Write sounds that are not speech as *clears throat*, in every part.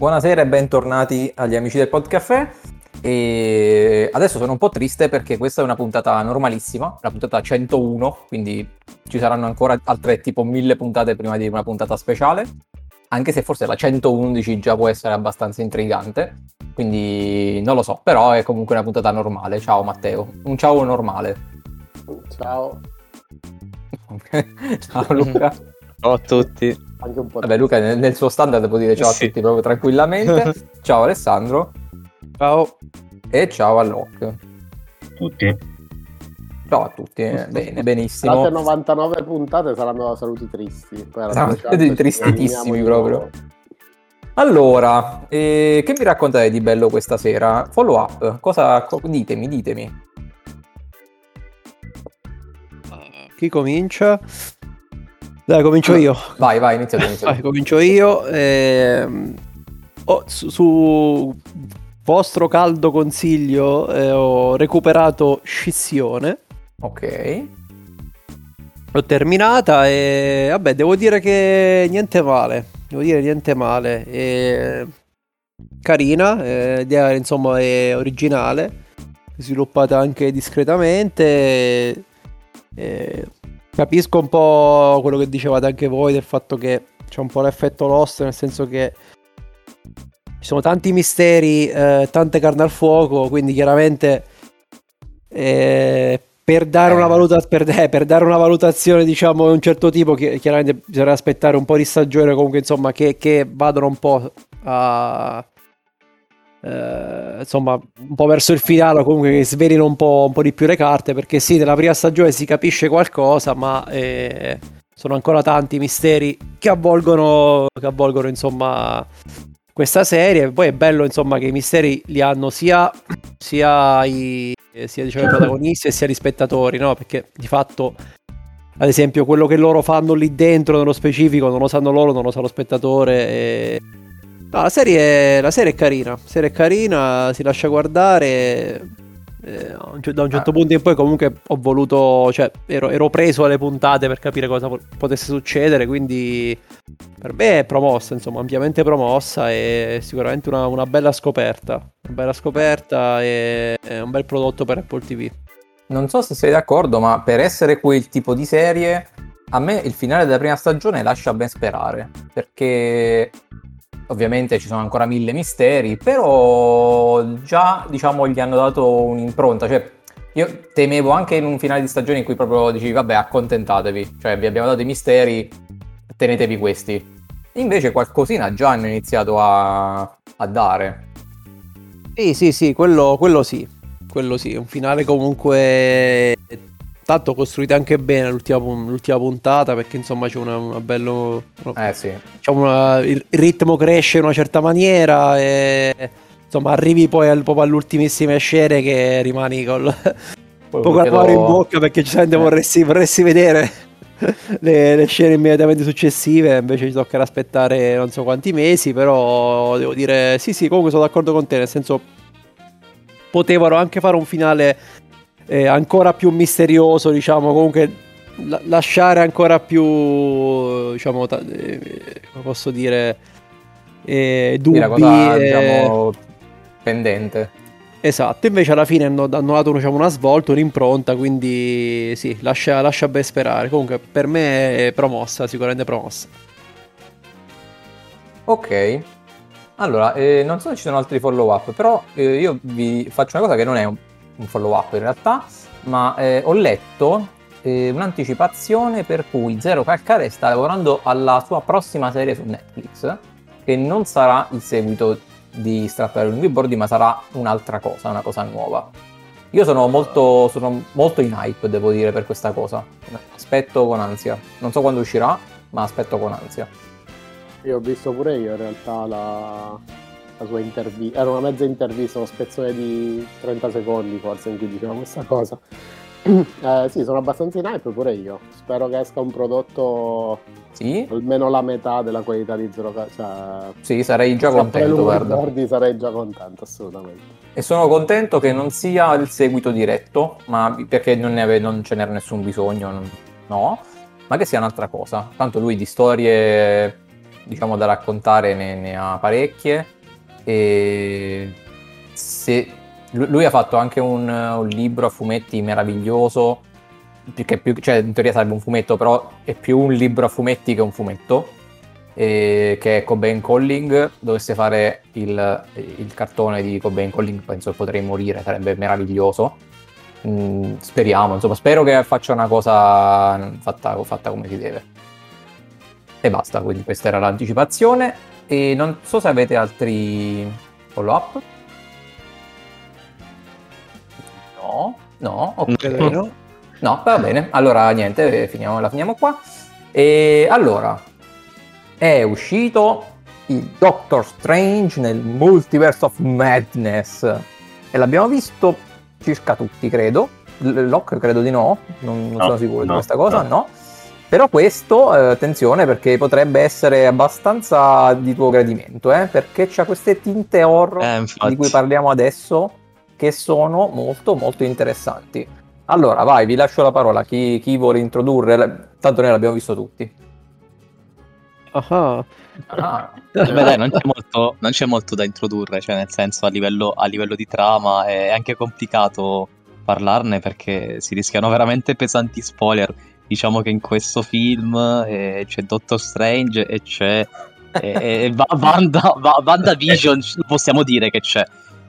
Buonasera e bentornati agli amici del Podcaffè. E adesso sono un po' triste perché questa è una puntata normalissima, la puntata 101, quindi ci saranno ancora altre tipo mille puntate prima di una puntata speciale, anche se forse la 111 già può essere abbastanza intrigante, quindi non lo so, però è comunque una puntata normale. Ciao Matteo, un ciao normale. Ciao. *laughs* ciao Luca. Ciao a tutti. Anche un po' Vabbè Luca nel, nel suo standard può dire ciao Sì. a tutti proprio tranquillamente. *laughs* ciao Alessandro Ciao. e ciao a Locke. tutti. Ciao a tutti, eh, bene, benissimo. State 99 puntate saranno saluti tristi. Poi alla Saluti 200 ci tristissimi proprio. Allora, eh, che mi raccontate di bello questa sera? Follow up, cosa, co- ditemi, ditemi. Chi comincia? Dai, comincio io. Vai, vai, inizia tu, inizia tu. Vai, comincio io. Ehm, oh, su, su vostro caldo consiglio eh, ho recuperato Scissione. Ok. L'ho terminata e vabbè, devo dire che niente male. Devo dire niente male. E... Carina, eh, l'idea insomma è originale, sviluppata anche discretamente. e capisco un po' quello che dicevate anche voi del fatto che c'è un po' l'effetto Lost, nel senso che ci sono tanti misteri, eh, tante carne al fuoco, quindi chiaramente eh, per, dare una Eh. valuta- per, eh, per dare una valutazione diciamo di un certo tipo, chi- chiaramente bisogna aspettare un po' di stagione comunque insomma che, che vadano un po' a... eh, insomma un po' verso il finale comunque che svelino un po', un po' di più le carte perché sì nella prima stagione si capisce qualcosa ma eh, sono ancora tanti misteri che avvolgono che avvolgono insomma questa serie. Poi è bello insomma che i misteri li hanno sia sia i, sia diciamo, i protagonisti sia gli spettatori no? Perché di fatto ad esempio quello che loro fanno lì dentro nello specifico non lo sanno loro non lo sa lo spettatore e... No, la serie, la serie è carina, la serie è carina, si lascia guardare. eh, da un certo Ah. punto in poi comunque ho voluto, cioè ero, ero preso alle puntate per capire cosa po- potesse succedere, quindi per me è promossa, insomma, ampiamente promossa e sicuramente una, una bella scoperta, una bella scoperta e un bel prodotto per Apple TV. Non so se sei d'accordo, ma per essere quel tipo di serie, a me il finale della prima stagione lascia ben sperare, perché ovviamente ci sono ancora mille misteri, però già, diciamo, gli hanno dato un'impronta, cioè io temevo anche in un finale di stagione in cui proprio dicevi, vabbè, accontentatevi, cioè vi abbiamo dato i misteri, tenetevi questi. Invece qualcosina già hanno iniziato a, a dare. Sì, sì, sì, quello, quello sì, quello sì, un finale comunque tanto costruito anche bene l'ultima, l'ultima puntata perché insomma c'è una, una bello, Eh sì. una- il ritmo cresce in una certa maniera e insomma arrivi poi al- proprio alle ultimissime scene che rimani col un po' con Vedo- l'amore in bocca perché giustamente Eh. vorresti, vorresti vedere *laughs* le, le scene immediatamente successive invece ci toccherà aspettare non so quanti mesi però devo dire sì sì comunque sono d'accordo con te nel senso potevano anche fare un finale eh, ancora più misterioso diciamo comunque la- lasciare ancora più diciamo ta- eh, posso dire eh, Sì, dubbi la cosa, eh, diciamo, pendente. Esatto, invece alla fine hanno, hanno dato diciamo, una svolta, un'impronta, quindi sì, lascia, lascia ben sperare. Comunque per me è promossa, sicuramente promossa. Ok, allora, eh, non so se ci sono altri follow up, però eh, io vi faccio una cosa che non è un, un follow up in realtà, ma eh, ho letto eh, un'anticipazione per cui Zero Calcare sta lavorando alla sua prossima serie su Netflix, che non sarà il seguito di Strappare un Billboard, ma sarà un'altra cosa, una cosa nuova. Io sono molto, sono molto in hype, devo dire, per questa cosa. Aspetto con ansia. Non so quando uscirà, ma aspetto con ansia. Io ho visto pure io in realtà la, la sua intervista. Era una mezza intervista, uno spezzone di 30 secondi forse in cui diceva questa cosa. *clears throat* Eh, sì, sono abbastanza in hype pure io. Spero che esca un prodotto Sì, almeno la metà della qualità di Zero Ca- cioè, sì, sarei già contento, guarda. Bordi sarei già contento, assolutamente. E sono contento che non sia il seguito diretto, ma perché non, ne ave- non ce n'era nessun bisogno, non- no, ma che sia un'altra cosa. Tanto lui di storie diciamo, da raccontare ne, ne ha parecchie. E se, lui ha fatto anche un, un libro a fumetti meraviglioso, che più, cioè in teoria sarebbe un fumetto, però è più un libro a fumetti che un fumetto eh, che è Cobain Calling, dovesse fare il, il cartone di Cobain Calling, penso che potrei morire, sarebbe meraviglioso. Mm, speriamo, insomma, spero che faccia una cosa fatta, fatta come si deve. E basta, quindi questa era l'anticipazione. E non so se avete altri follow up. No, no, ok. No, no va bene. Allora, niente, finiamo, la finiamo qua. E allora, è uscito il Doctor Strange nel Multiverse of Madness e l'abbiamo visto circa tutti, credo. Locke credo di no, non, non no, sono sicuro no, di questa cosa, no. no. Però questo, eh, attenzione, perché potrebbe essere abbastanza di tuo gradimento, eh, perché c'ha queste tinte horror eh, di cui parliamo adesso, che sono molto molto interessanti. Allora, vai, vi lascio la parola, chi, chi vuole introdurre, tanto noi l'abbiamo visto tutti. Ah. Ah. Beh, dai, non c'è, molto, non c'è, molto, da introdurre, cioè nel senso a livello, a livello, di trama è anche complicato parlarne perché si rischiano veramente pesanti spoiler. Diciamo che in questo film eh, c'è Doctor Strange e c'è eh, *laughs* Vanda, Vanda Vision, possiamo dire che c'è.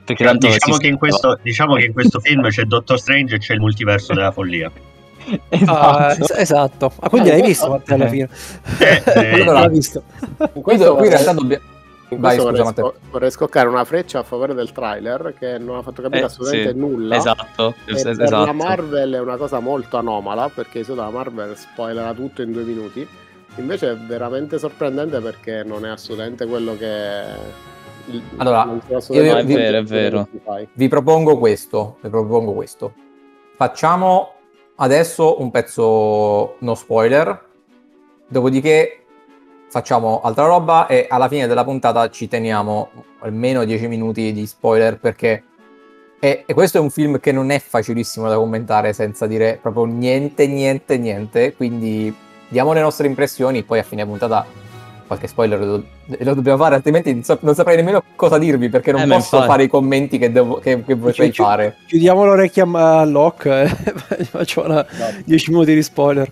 Perché tanto diciamo, che questo, diciamo che in questo film c'è Doctor Strange e c'è il multiverso della follia. *laughs* esatto. Uh, esatto. Ah, quindi l'hai visto Matteo alla fine? Eh, *laughs* eh, allora, l'ho visto. In questo, qui in realtà dobbiamo... Vai, scusa, vorrei, sco- vorrei, scoccare una freccia a favore del trailer che non ha fatto capire eh, assolutamente sì, nulla. Esatto, e esatto. Per la Marvel è una cosa molto anomala perché di solito la Marvel spoilerà tutto in due minuti. Invece è veramente sorprendente perché non è assolutamente quello che. Allora, io, è vero, è vero. Vi propongo questo. Vi propongo questo. Facciamo Adesso un pezzo no spoiler, dopodiché facciamo altra roba e alla fine della puntata ci teniamo almeno 10 minuti di spoiler perché e, e, questo è un film che non è facilissimo da commentare senza dire proprio niente, niente, niente. Quindi diamo le nostre impressioni, poi a fine puntata qualche spoiler lo, lo dobbiamo fare, altrimenti non, so, non, saprei nemmeno cosa dirvi perché non eh, posso infatti. fare i commenti che, devo, che, che vorrei Ci, fare. Chiudiamo l'orecchia a Locke e *laughs* facciamo una, 10 minuti di spoiler.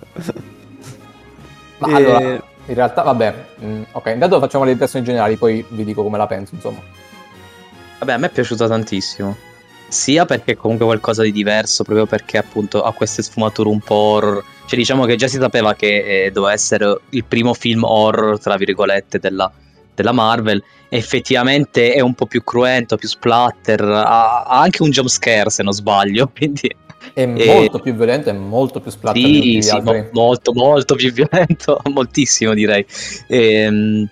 Ma e... allora, in realtà, vabbè, mh, mm, ok, intanto facciamo le impressioni generali, poi vi dico come la penso, insomma. Vabbè, a me è piaciuto tantissimo. Sia perché è comunque qualcosa di diverso, proprio perché appunto ha queste sfumature un po' horror cioè, diciamo che già si sapeva che eh, doveva essere il primo film horror, tra virgolette, della, della Marvel. Effettivamente è un po' più cruento, più splatter, ha, ha anche un jump scare se non sbaglio, *laughs* quindi... È e... molto più violento e molto più splatter sì, sì, mo- molto, molto più violento, *laughs* moltissimo direi. E, ehm,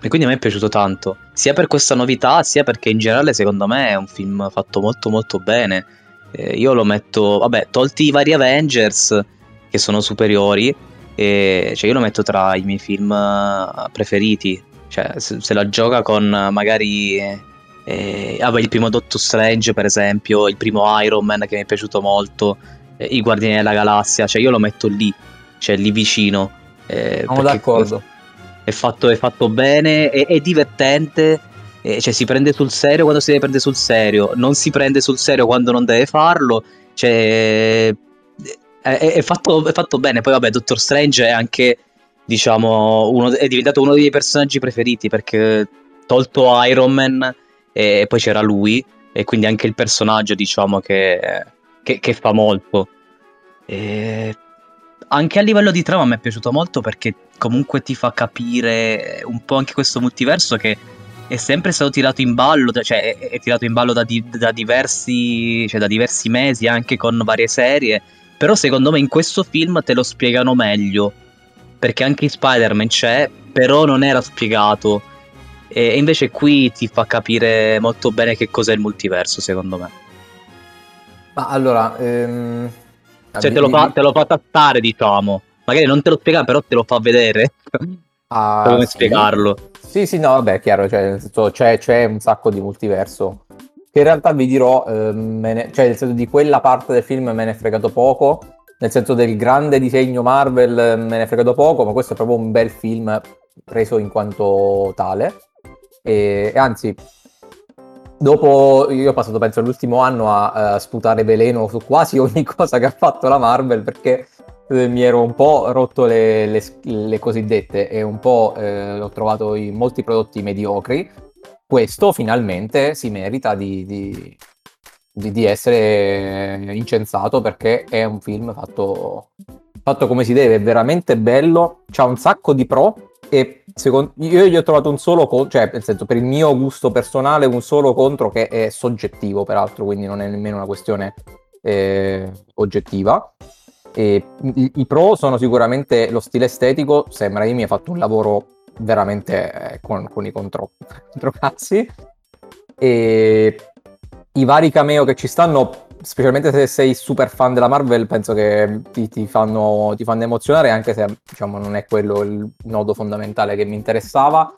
e quindi a me è piaciuto tanto, sia per questa novità, sia perché in generale secondo me è un film fatto molto molto bene. Eh, io lo metto, vabbè, tolti i vari Avengers, che sono superiori. E, cioè, io lo metto tra i miei film eh, preferiti. Cioè, se, se la gioca con eh, magari. Eh, vabbè, il primo Doctor Strange, per esempio, il primo Iron Man che mi è piaciuto molto, eh, i Guardiani della Galassia, cioè io lo metto lì, cioè lì vicino. Eh, Sono d'accordo. È fatto, è fatto bene, è, è divertente, eh, cioè si prende sul serio quando si deve prendere sul serio, non si prende sul serio quando non deve farlo, cioè è, è, fatto, è fatto bene. Poi, vabbè, Doctor Strange è anche, diciamo, uno, è diventato uno dei miei personaggi preferiti perché tolto Iron Man e poi c'era lui e quindi anche il personaggio, diciamo, che, che, che fa molto. E anche a livello di trama mi è piaciuto molto perché comunque ti fa capire un po' anche questo multiverso che è sempre stato tirato in ballo, cioè è, è tirato in ballo da, di, da, diversi, cioè da diversi mesi anche con varie serie però secondo me in questo film te lo spiegano meglio. Perché anche in Spider-Man c'è, però non era spiegato. E invece qui ti fa capire molto bene che cos'è il multiverso, secondo me. Ma allora... Ehm... Cioè te lo, fa, te lo fa tattare, diciamo. Magari non te lo spiega, però te lo fa vedere. *laughs* Ah, come sì. spiegarlo. Sì, sì, no, vabbè, chiaro, cioè, c'è, c'è un sacco di multiverso che in realtà vi dirò, eh, ne, cioè nel senso di quella parte del film me ne è fregato poco, nel senso del grande disegno Marvel eh, me ne frega poco, ma questo è proprio un bel film preso in quanto tale. E, e anzi, dopo io ho passato penso l'ultimo anno a, a sputare veleno su quasi *laughs* ogni cosa che ha fatto la Marvel perché eh, mi ero un po' rotto le, le, le cosiddette e un po' eh, ho trovato in molti prodotti mediocri. Questo finalmente si merita di, di, di, di essere incensato perché è un film fatto, fatto come si deve, è veramente bello, c'ha un sacco di pro e secondo, io gli ho trovato un solo contro, cioè nel senso per il mio gusto personale un solo contro che è soggettivo peraltro, quindi non è nemmeno una questione eh, oggettiva. E i, i, pro sono sicuramente lo stile estetico, sembra che mi ha fatto un lavoro veramente eh, con, con, i contro, *laughs* controcazzi. E i vari cameo che ci stanno specialmente se sei super fan della Marvel, penso che ti, ti, fanno, ti, fanno, emozionare, anche se diciamo, non è quello il nodo fondamentale che mi interessava.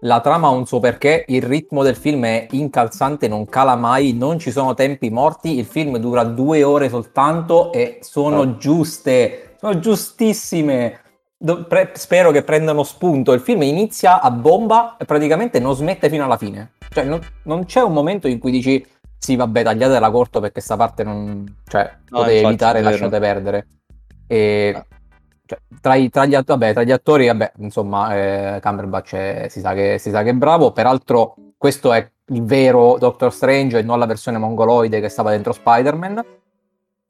La trama ha un suo perché, il ritmo del film è incalzante, non cala mai, non ci sono tempi morti, il film dura due ore soltanto e sono oh. giuste, sono giustissime. Do, pre, spero che prendano spunto. Il film inizia a bomba e praticamente non smette fino alla fine. Cioè, non, non c'è un momento in cui dici sì, vabbè, tagliatela corto perché sta parte non... Cioè, no, potevi evitare, lasciate perdere. E... Ah. Cioè, tra, i, tra, gli, vabbè, tra, gli, attori, vabbè, insomma, eh, Cumberbatch è, si, sa che, si sa che è bravo. Peraltro, questo è il vero Doctor Strange e non la versione mongoloide che stava dentro Spider-Man.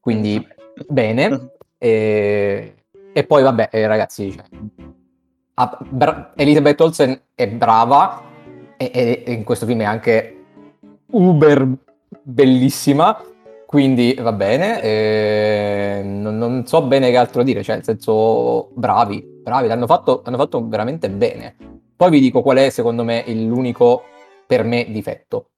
Quindi, bene. *laughs* E, e poi, vabbè, eh, ragazzi, cioè, ah, bra- Elizabeth Olsen è brava e, e, e in questo film è anche uber bellissima. Quindi va bene, eh, non, non, so bene che altro dire, cioè nel senso bravi, bravi, l'hanno fatto, l'hanno fatto veramente bene. Poi vi dico qual è secondo me l'unico per me difetto.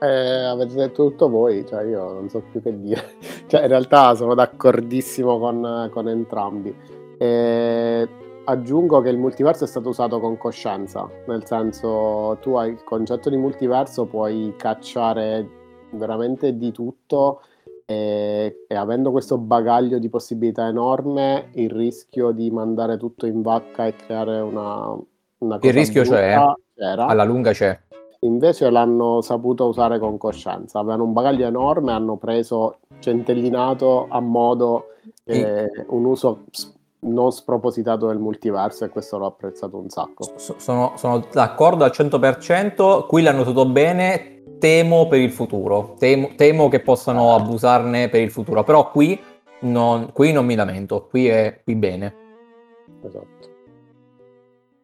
Eh, avete detto tutto voi, cioè io non so più che dire. *laughs* Cioè, in realtà sono d'accordissimo con, con entrambi. Eh, aggiungo che il multiverso è stato usato con coscienza, nel senso tu hai il concetto di multiverso, puoi cacciare veramente di tutto e, e, avendo questo bagaglio di possibilità enorme, il rischio di mandare tutto in vacca e creare una, una cosa Il rischio c'è, c'era. alla lunga c'è. Invece l'hanno saputo usare con coscienza, avevano un bagaglio enorme, hanno preso centellinato a modo eh, un uso non spropositato del multiverso e questo l'ho apprezzato un sacco. Sono, sono d'accordo al 100%, qui l'hanno tutto bene, temo per il futuro, temo, temo, che possano abusarne per il futuro, però qui non, qui non mi lamento, qui è qui bene. Esatto.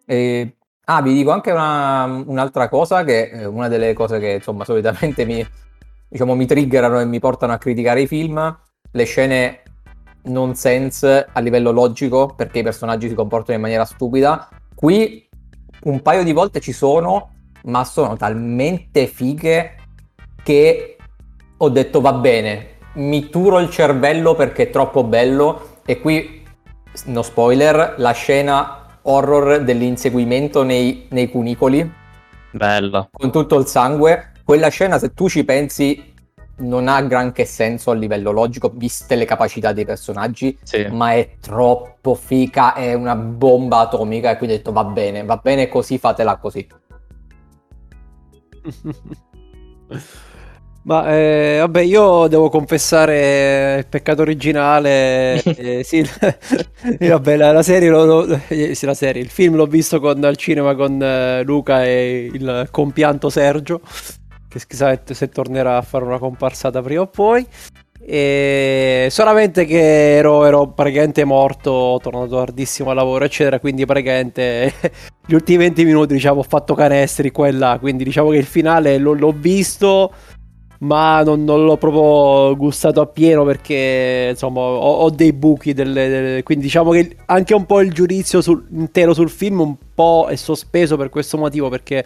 E, ah, vi dico anche una, un'altra cosa, che è una delle cose che insomma solitamente mi, diciamo, mi triggerano e mi portano a criticare i film, le scene nonsense a livello logico perché i personaggi si comportano in maniera stupida. Qui un paio di volte ci sono, ma sono talmente fighe che ho detto va bene, mi turo il cervello perché è troppo bello e qui, no spoiler, la scena horror dell'inseguimento nei, nei cunicoli. Bella. Con tutto il sangue. Quella scena, se tu ci pensi, non ha granché senso a livello logico, viste le capacità dei personaggi, sì. ma è troppo fica, è una bomba atomica e quindi ho detto va bene, va bene così, fatela così. *laughs* Ma eh, vabbè, io devo confessare il peccato originale. *laughs* eh, *laughs* sì, vabbè, la, la, serie, lo, lo, eh, sì, la, serie, il film l'ho visto con, al cinema con eh, Luca e il compianto Sergio che chissà se tornerà a fare una comparsata prima o poi. E solamente che ero, ero praticamente morto, tornato tardissimo al lavoro, eccetera. Quindi, praticamente *laughs* gli ultimi 20 minuti, diciamo, ho fatto canestri qua e là. Quindi, diciamo che il finale l'ho, l'ho visto, ma non, non, l'ho proprio gustato appieno perché, insomma, ho, ho dei buchi. Delle, delle, quindi, diciamo che anche un po' il giudizio sul, intero sul film un po' è sospeso per questo motivo. Perché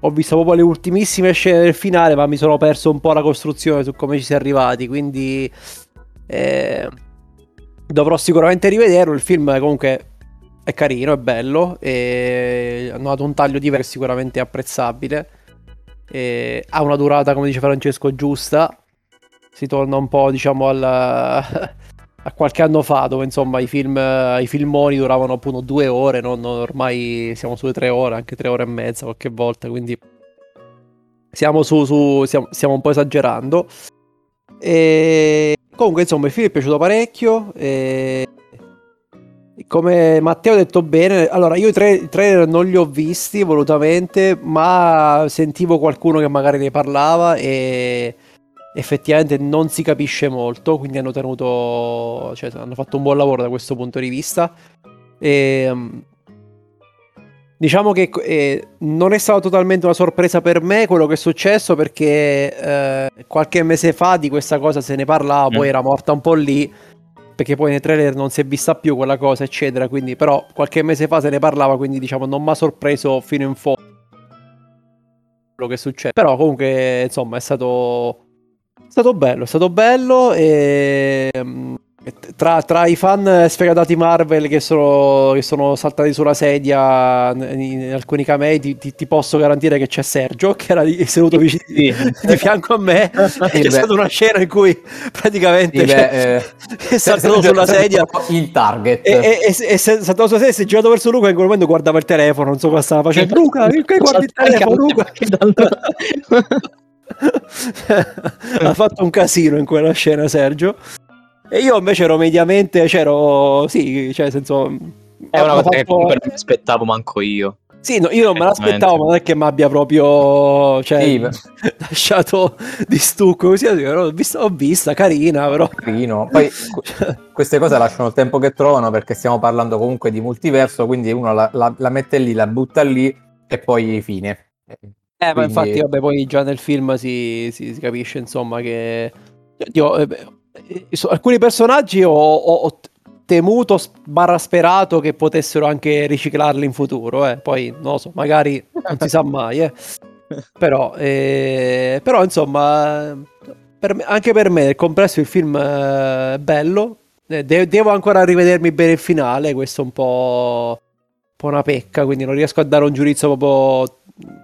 ho visto proprio le ultimissime scene del finale, ma mi sono perso un po' la costruzione su come ci si è arrivati. Quindi eh, dovrò sicuramente rivederlo. Il film comunque è carino, è bello. E hanno dato un taglio diverso, sicuramente apprezzabile. E ha una durata, come dice Francesco, giusta. Si torna un po', diciamo, alla, *laughs* a qualche anno fa, dove insomma i film, i filmoni duravano appunto due ore, non- ormai siamo sulle tre ore, anche tre ore e mezza qualche volta, quindi siamo su, su stiamo, stiamo un po' esagerando. E comunque insomma il film è piaciuto parecchio. E... Come Matteo ha detto bene, allora io i, tra- i trailer non li ho visti volutamente, ma sentivo qualcuno che magari ne parlava e effettivamente non si capisce molto, quindi hanno tenuto, cioè hanno fatto un buon lavoro da questo punto di vista. E, um, diciamo che eh, non è stata totalmente una sorpresa per me quello che è successo perché eh, qualche mese fa di questa cosa se ne parlava, Mm. poi era morta un po' lì perché poi nei trailer non si è vista più quella cosa, eccetera. Quindi, però, qualche mese fa se ne parlava, quindi diciamo non mi ha sorpreso fino in fondo quello che succede. Però, comunque, insomma, è stato. È stato bello, è stato bello. E. mm, Tra, tra i fan sfegatati Marvel che sono, che sono saltati sulla sedia in, in alcuni camei, ti, ti- ti posso garantire che c'è Sergio che era lì seduto vicino Sì. di fianco a me. *laughs* e c'è beh. stata una scena in cui praticamente Sì, cioè, beh, *laughs* eh, è saltato sulla sedia il target. e, e, e, e se- saltato sulla sedia si è girato verso Luca in quel momento guardava il telefono non so cosa stava facendo Luca che guardi il telefono Luca *laughs* ha fatto un casino in quella scena Sergio e io invece ero mediamente c'ero sì cioè senso È una cosa che fatto- comunque non mi aspettavo manco io. sì, no, io non me l'aspettavo, ma non è che mi abbia proprio cioè, Sì, *laughs* lasciato di stucco così. Ho vista, ho vista, carina, però. Carino. Poi que- *laughs* queste cose lasciano il tempo che trovano perché stiamo parlando comunque di multiverso, quindi uno la, la- la mette lì, la butta lì e poi fine. Eh, ma Quindi- infatti, vabbè, poi già nel film si, si- si capisce, insomma, che... Dio, eh, eh, so- alcuni personaggi ho, ho- ho temuto, barra sperato che potessero anche riciclarli in futuro, eh. Poi, non lo so, magari non si sa mai, eh. *laughs* Però, eh, però insomma, per me- anche per me, nel complesso, il film eh, è bello. Eh, de- devo ancora rivedermi bene il finale, questo un po', po' una pecca, quindi non riesco a dare un giudizio proprio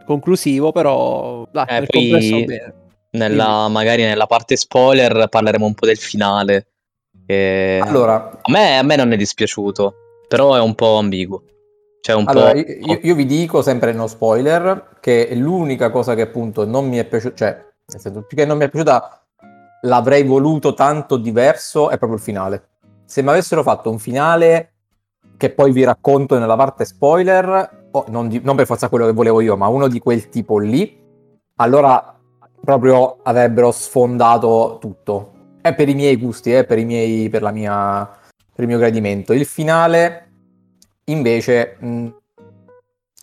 conclusivo, però dai, Eh, nel poi- complesso bene. Nella, magari nella parte spoiler parleremo un po' del finale. che Allora, a, me, a me non è dispiaciuto, però è un po' ambiguo. Cioè un allora, po'... io, io vi dico sempre no spoiler che l'unica cosa che appunto non mi è piaciuta, cioè, nel senso, più che non mi è piaciuta, l'avrei voluto tanto diverso, è proprio il finale. Se mi avessero fatto un finale che poi vi racconto nella parte spoiler, o non, di- non per forza quello che volevo io, ma uno di quel tipo lì, allora proprio avrebbero sfondato tutto. È per i miei gusti, è per, i miei, per, la mia, per il mio gradimento. Il finale, invece, mh,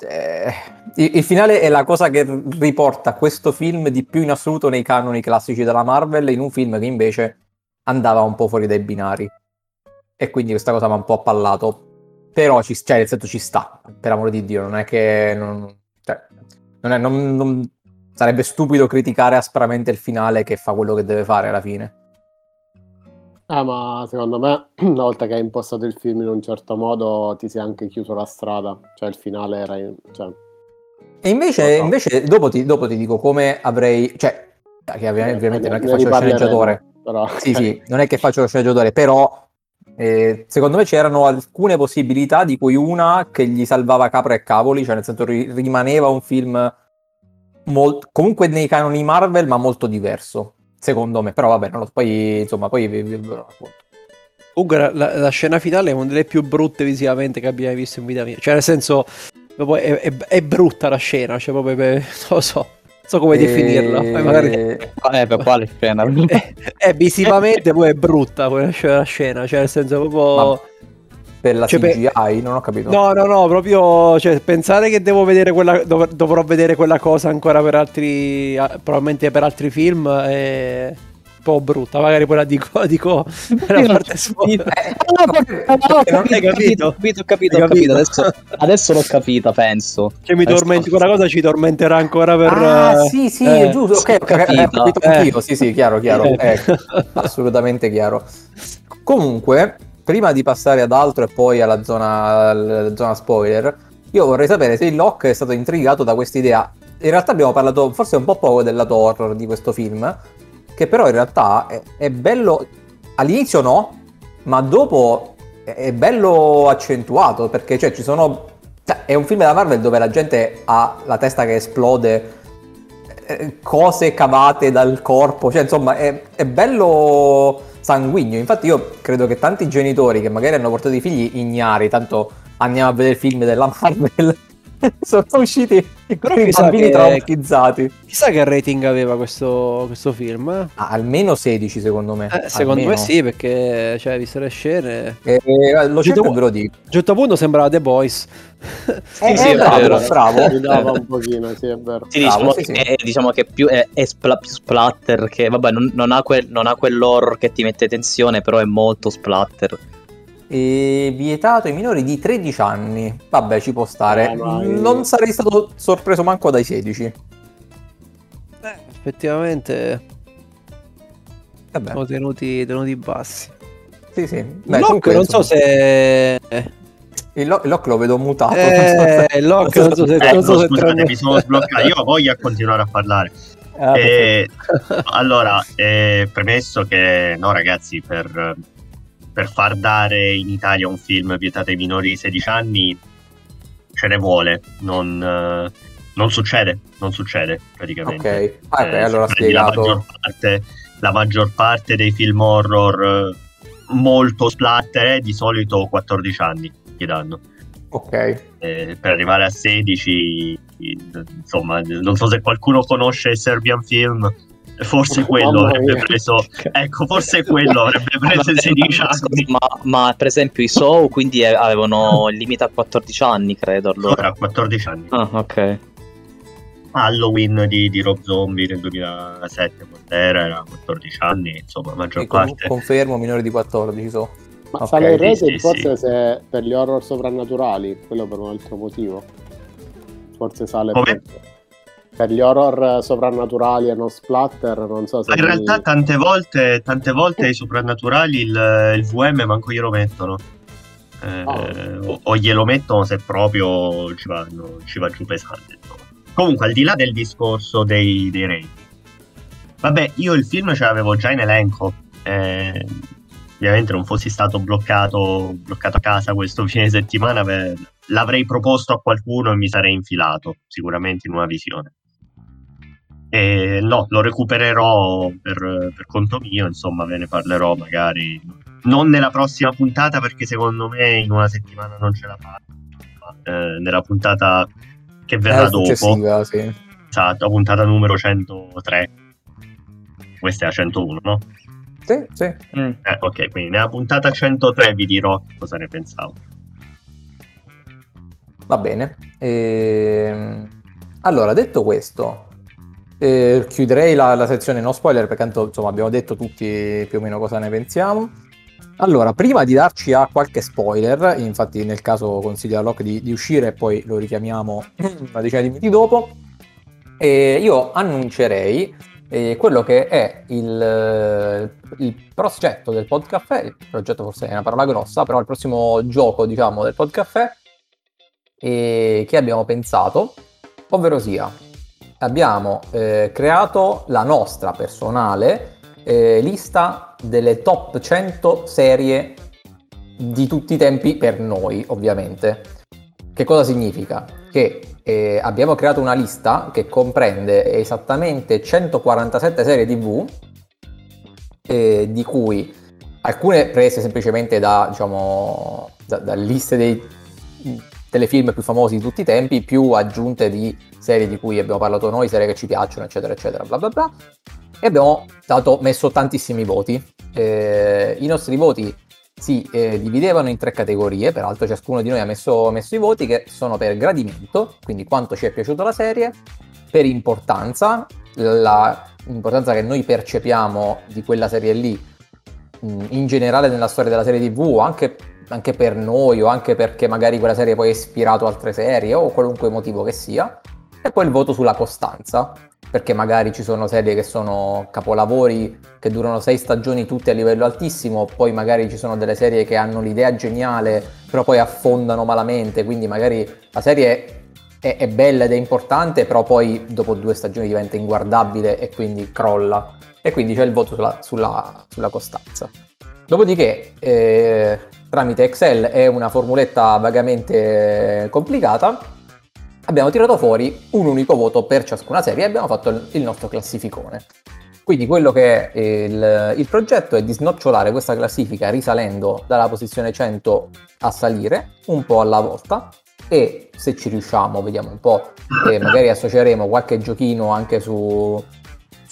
eh, il, il finale è la cosa che riporta questo film di più in assoluto nei canoni classici della Marvel, in un film che invece andava un po' fuori dai binari. E quindi questa cosa mi ha un po' appallato. Però ci, cioè, nel senso ci sta, per amore di Dio, non è che... Non, cioè, non è- non- non- sarebbe stupido criticare aspramente il finale che fa quello che deve fare alla fine. Eh, ma secondo me, *clears throat* una volta che hai impostato il film in un certo modo, ti sei anche chiuso la strada. Cioè, il finale era. in- cioè, E invece, so. invece dopo, ti, dopo ti dico come avrei... Cioè, che ovvi- ovviamente non è che faccio lo sceneggiatore. Però, Sì, sì, non è che faccio lo sceneggiatore, però eh, secondo me c'erano alcune possibilità, di cui una che gli salvava capra e cavoli, cioè nel senso ri- rimaneva un film molt- comunque nei canoni Marvel, ma molto diverso, secondo me. Però vabbè, so, poi insomma, poi vi, vi- lo racconto. Comunque la, la- scena finale è una delle più brutte visivamente che abbia mai visto in vita mia. Cioè, nel senso, è, è- è brutta la scena, cioè proprio, *laughs* non lo so, so come definirla. Poi magari... Eh, Eh, per quale scena? è, *laughs* è visivamente poi è brutta poi la scena, la scena, cioè nel senso proprio... Ma- per la Cioè, per- CGI, non ho capito. No, no, no, proprio, cioè, pensare che devo vedere quella, dov- dovrò vedere quella cosa ancora per altri, probabilmente per altri film, è un po' brutta, magari poi la dico, la dico nella parte. Eh, perché non- hai capito? Ho capito, ho capito, ho capito. capito? Adesso, *laughs* adesso l'ho capita, penso. Cioè, mi tormenti, quella cosa ci tormenterà ancora per... Ah, eh, sì, sì, eh, è giusto. Ok, sì, ho capito, capito. ho capito Eh. anch'io. Sì, sì, chiaro, chiaro. Eh. Eh, assolutamente chiaro. Comunque, prima di passare ad altro e poi alla zona, alla zona spoiler, io vorrei sapere se il Locke è stato intrigato da questa idea. In realtà abbiamo parlato forse un po' poco del lato horror di questo film, che però in realtà è, è bello. All'inizio no, ma dopo è- è bello accentuato perché cioè, ci sono. cioè, è un film della Marvel dove la gente ha la testa che esplode, eh, cose cavate dal corpo, cioè insomma è, è bello sanguigno. Infatti, io credo che tanti genitori che magari hanno portato i figli ignari, tanto andiamo a vedere film della *laughs* Marvel, *laughs* sono usciti Però i bambini che- traumatizzati. Chissà che rating aveva questo, questo film. eh? Ah, almeno 16 secondo me. Eh, secondo Almeno. me sì, perché cioè, viste le scene. Eh, eh, lo cerco ve lo dico. A un certo punto sembrava The Boys. Eh, *laughs* sì, eh, è bravo, vero. bravo. *laughs* Mi dava un pochino, sì, è vero. Sì, Bravo, diciamo, sì, sì. Che, diciamo che più è, è spla- più splatter che vabbè non, non ha quel- non ha quell'horror che ti mette tensione però è molto splatter E vietato ai minori di 13 anni. Vabbè, ci può stare. Eh, ma- Non sarei stato sorpreso manco dai 16. Eh, effettivamente Vabbè, sono tenuti, tenuti bassi. sì, sì. Beh, Lock comunque, non so se... Il, lo- il lock lo vedo mutato. Eh, il Lock non so se... Ecco, non so se scusate, mi sono bloccato. Io ho voglia a continuare a parlare. Ah, Eh, allora, eh, premesso che no, ragazzi, per, per far dare in Italia un film vietato ai minori di 16 anni ce ne vuole, non, eh, non succede, non succede praticamente. Ok, ah, ok, Eh, allora prendi la spiegato. maggior, parte, la maggior parte dei film horror eh, molto splatter eh, di solito 14 anni gli danno. Ok. Eh, per arrivare a 16 insomma non so se qualcuno conosce Serbian Film forse quello Mamma avrebbe preso *laughs* ecco forse quello avrebbe preso i 16 anni ma, ma per esempio i Saw quindi eh, avevano il limite a 14 anni credo allora. Allora a 14 anni. Ah ok. Halloween di, di Rob Zombie del 2007 quando era era 14 anni insomma la maggior con- parte. confermo, minori di 14 so. Ma Ok, sale il sì, rating sì, forse se per gli horror soprannaturali, quello per un altro motivo. Forse sale Come? per, per gli horror soprannaturali e non splatter, non so se... ma in mi- realtà tante volte tante volte i soprannaturali il, il VM manco glielo mettono Eh, Ah. o, o glielo mettono se proprio ci, vanno, ci va giù pesante insomma. comunque al di là del discorso dei, dei rating vabbè io il film ce l'avevo già in elenco eh, ovviamente non fossi stato bloccato, bloccato a casa questo *laughs* fine settimana beh, l'avrei proposto a qualcuno e mi sarei infilato sicuramente in una visione e no, lo recupererò per, per conto mio, insomma, ve ne parlerò magari non nella prossima puntata perché secondo me in una settimana non ce la fa. ma, eh, nella puntata che verrà Eh, dopo, successiva, sì. esatto, puntata numero 103. Questa è la 101, no? Sì, sì. Mm. Eh, ok, quindi nella puntata 103 vi dirò cosa ne pensavo. Va bene. Ehm, Allora, detto questo, eh, chiuderei la, la sezione no spoiler perché tanto insomma abbiamo detto tutti più o meno cosa ne pensiamo. Allora, prima di darci a qualche spoiler, infatti nel caso consiglio a Locke di, di uscire e poi lo richiamiamo *clears throat* una decina di minuti dopo, eh, io annuncerei eh, quello che è il, eh, il progetto del Podcaffè, il progetto forse è una parola grossa, però il prossimo gioco diciamo del Podcaffè eh, che abbiamo pensato, ovvero sia abbiamo eh, creato la nostra personale eh, lista delle top 100 serie di tutti i tempi per noi, ovviamente. Che cosa significa? Che eh, abbiamo creato una lista che comprende esattamente 147 serie TV, eh, di cui alcune prese semplicemente da, diciamo, da, da liste dei telefilm più famosi di tutti i tempi, più aggiunte di serie di cui abbiamo parlato noi, serie che ci piacciono, eccetera, eccetera, bla bla bla. E abbiamo dato, messo tantissimi voti. Eh, I nostri voti si eh, dividevano in tre categorie, peraltro ciascuno di noi ha messo, messo i voti che sono per gradimento, quindi quanto ci è piaciuta la serie, per importanza, la importanza che noi percepiamo di quella serie lì mh, in generale nella storia della serie tv anche, anche per noi o anche perché magari quella serie poi ha ispirato altre serie o qualunque motivo che sia e poi il voto sulla costanza perché magari ci sono serie che sono capolavori che durano sei stagioni tutte a livello altissimo, poi magari ci sono delle serie che hanno l'idea geniale, però poi affondano malamente, quindi magari la serie è, è bella ed è importante, però poi dopo due stagioni diventa inguardabile e quindi crolla. E quindi c'è il voto sulla, sulla, sulla costanza. Dopodiché, eh, tramite Excel e una formuletta vagamente complicata, abbiamo tirato fuori un unico voto per ciascuna serie e abbiamo fatto il, il nostro classificone. Quindi quello che è il, il, progetto è di snocciolare questa classifica risalendo dalla posizione 100 a salire un po' alla volta e se ci riusciamo vediamo un po' e magari associeremo qualche giochino anche su,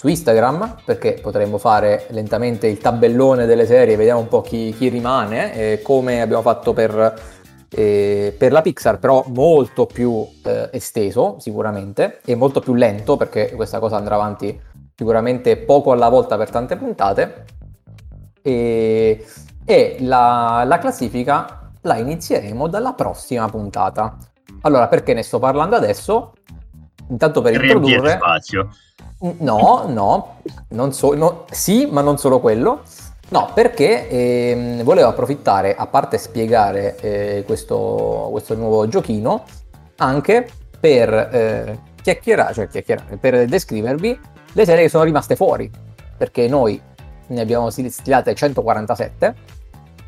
su Instagram perché potremmo fare lentamente il tabellone delle serie, vediamo un po' chi, chi rimane, eh, come abbiamo fatto per, eh, per, la Pixar, però molto più eh, esteso sicuramente e molto più lento perché questa cosa andrà avanti sicuramente poco alla volta per tante puntate. E, e la, la classifica la inizieremo dalla prossima puntata. Allora, perché ne sto parlando adesso? Intanto per introdurre... spazio. No, no, non so, no, sì, ma non solo quello. No, perché ehm, volevo approfittare, a parte spiegare eh, questo, questo, nuovo giochino, anche per eh, chiacchierare, cioè chiacchierare, per descrivervi le serie che sono rimaste fuori, perché noi ne abbiamo stilate 147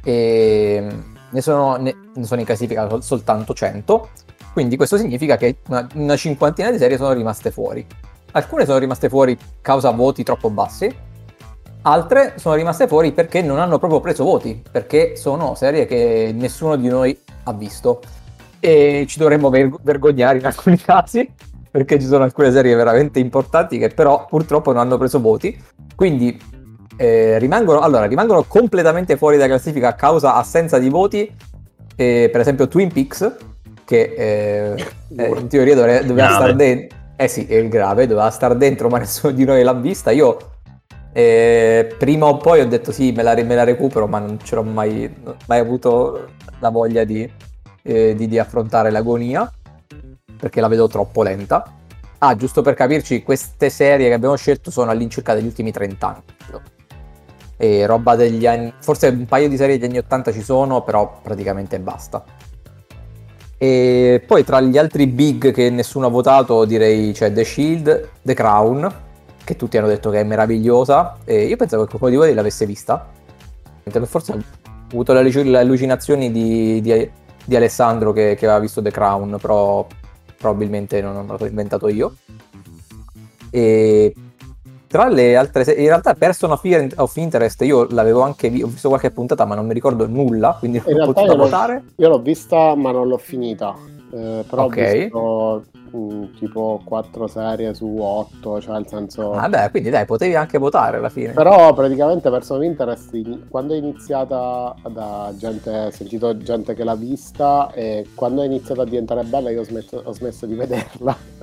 e ne sono, ne, ne sono in classifica sol- soltanto 100, quindi questo significa che una, una cinquantina di serie sono rimaste fuori. Alcune sono rimaste fuori causa voti troppo bassi, altre sono rimaste fuori perché non hanno proprio preso voti, perché sono serie che nessuno di noi ha visto e ci dovremmo ver- vergognare in alcuni *laughs* casi perché ci sono alcune serie veramente importanti che però purtroppo non hanno preso voti. Quindi eh, rimangono, allora, rimangono completamente fuori dalla classifica a causa assenza di voti. Eh, per esempio Twin Peaks, che eh, eh in teoria dovre- doveva stare dentro. Eh sì, è grave, doveva stare dentro, ma *laughs* nessuno di noi l'ha vista. Io eh, prima o poi ho detto sì, me la, me la recupero, ma non ce l'ho mai, mai avuto la voglia di, eh, di, di affrontare l'agonia perché la vedo troppo lenta. Ah, giusto per capirci, queste serie che abbiamo scelto sono all'incirca degli ultimi 30 anni. E roba degli anni... Forse un paio di serie degli anni 80 ci sono, però praticamente basta. E poi tra gli altri big che nessuno ha votato direi c'è The Shield, The Crown, che tutti hanno detto che è meravigliosa. E io pensavo che qualcuno di voi l'avesse vista. Forse ha avuto le allucinazioni di, di, di Alessandro che, che aveva visto The Crown, però probabilmente non l'ho inventato io. E tra le altre serie, in realtà Person of, Interest io l'avevo anche vi- ho visto qualche puntata ma non mi ricordo nulla, quindi non ho potuto votare. Io l'ho vista ma non l'ho finita, eh, però okay. ho visto mh, tipo 4 serie su 8, cioè nel senso... Vabbè, quindi dai, potevi anche votare alla fine. Però praticamente Person of Interest, quando è iniziata da gente, ho sentito gente che l'ha vista e quando è iniziata a diventare bella io ho smesso, ho smesso di vederla.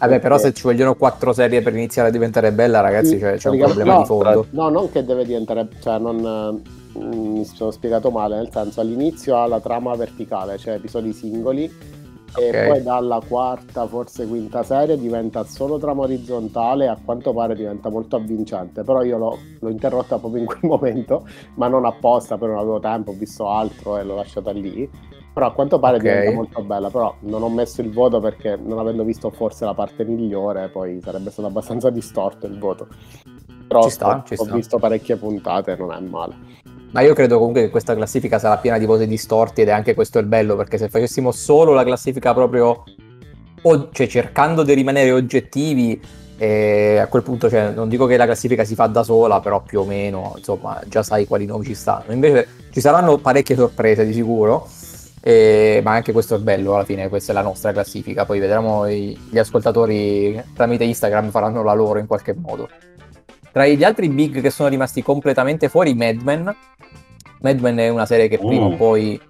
Vabbè, però se ci vogliono 4 serie per iniziare a diventare bella, ragazzi, cioè, c'è un problema no, di fondo. No, non che deve diventare, cioè non mi sono spiegato male, nel senso all'inizio ha la trama verticale, cioè episodi singoli Okay. E poi dalla quarta, forse quinta serie diventa solo trama orizzontale e a quanto pare diventa molto avvincente. Però io l'ho, l'ho interrotta proprio in quel *laughs* momento, ma non apposta, però non avevo tempo, ho visto altro e l'ho lasciata lì. Però a quanto pare okay. diventa molto bella. Però non ho messo il voto perché non avendo visto forse la parte migliore, poi sarebbe stato abbastanza *laughs* distorto il voto. Però ci sta, ho, ci sta. ho visto parecchie puntate, non è male. Ma io credo comunque che questa classifica sarà piena di voti distorti ed è anche questo il bello, perché se facessimo solo la classifica proprio, o, cioè cercando di rimanere oggettivi, eh, a quel punto cioè, non dico che la classifica si fa da sola, però più o meno, insomma, già sai quali nomi ci stanno. Invece ci saranno parecchie sorprese di sicuro, eh, ma anche questo è bello alla fine, questa è la nostra classifica, poi vedremo i, gli ascoltatori tramite Instagram faranno la loro in qualche modo. Tra gli altri big che sono rimasti completamente fuori, Mad Men. Mad Men è una serie che prima o poi,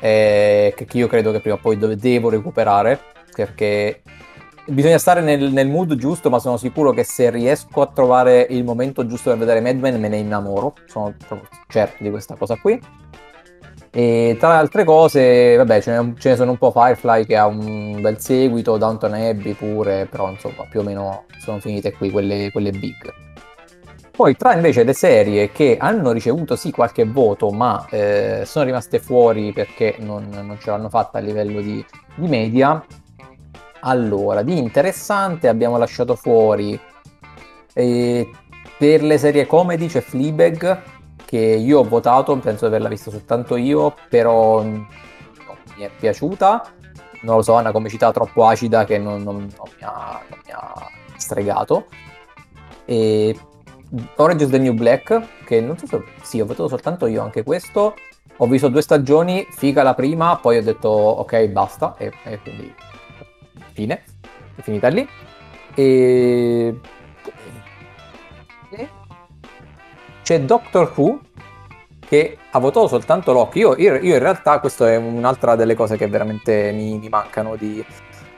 eh, che io credo che prima o poi devo recuperare, perché bisogna stare nel, nel, mood giusto, ma sono sicuro che se riesco a trovare il momento giusto per vedere Mad Men me ne innamoro, sono certo di questa cosa qui. E tra le altre cose, vabbè, ce ne, ce ne, sono un po' Firefly che ha un bel seguito, Downton Abbey pure, però insomma più o meno sono finite qui quelle, quelle big. Poi tra invece le serie che hanno ricevuto sì qualche voto, ma eh, sono rimaste fuori perché non, non, ce l'hanno fatta a livello di, di, media, allora di interessante abbiamo lasciato fuori eh, per le serie comedy c'è Fleabag, che io ho votato, penso di averla vista soltanto io, però non mi è piaciuta. Non lo so, è una comicità troppo acida che non, non- non mi, ha, non mi ha stregato. E Orange is the New Black, che non so se... Sì, ho votato soltanto io anche questo. Ho visto due stagioni, figa la prima, poi ho detto ok, basta, e, e quindi fine, è finita lì. E c'è Doctor Who che ha votato soltanto l'occhio. Io, io- io in realtà, questo è un'altra delle cose che veramente mi, mi mancano di,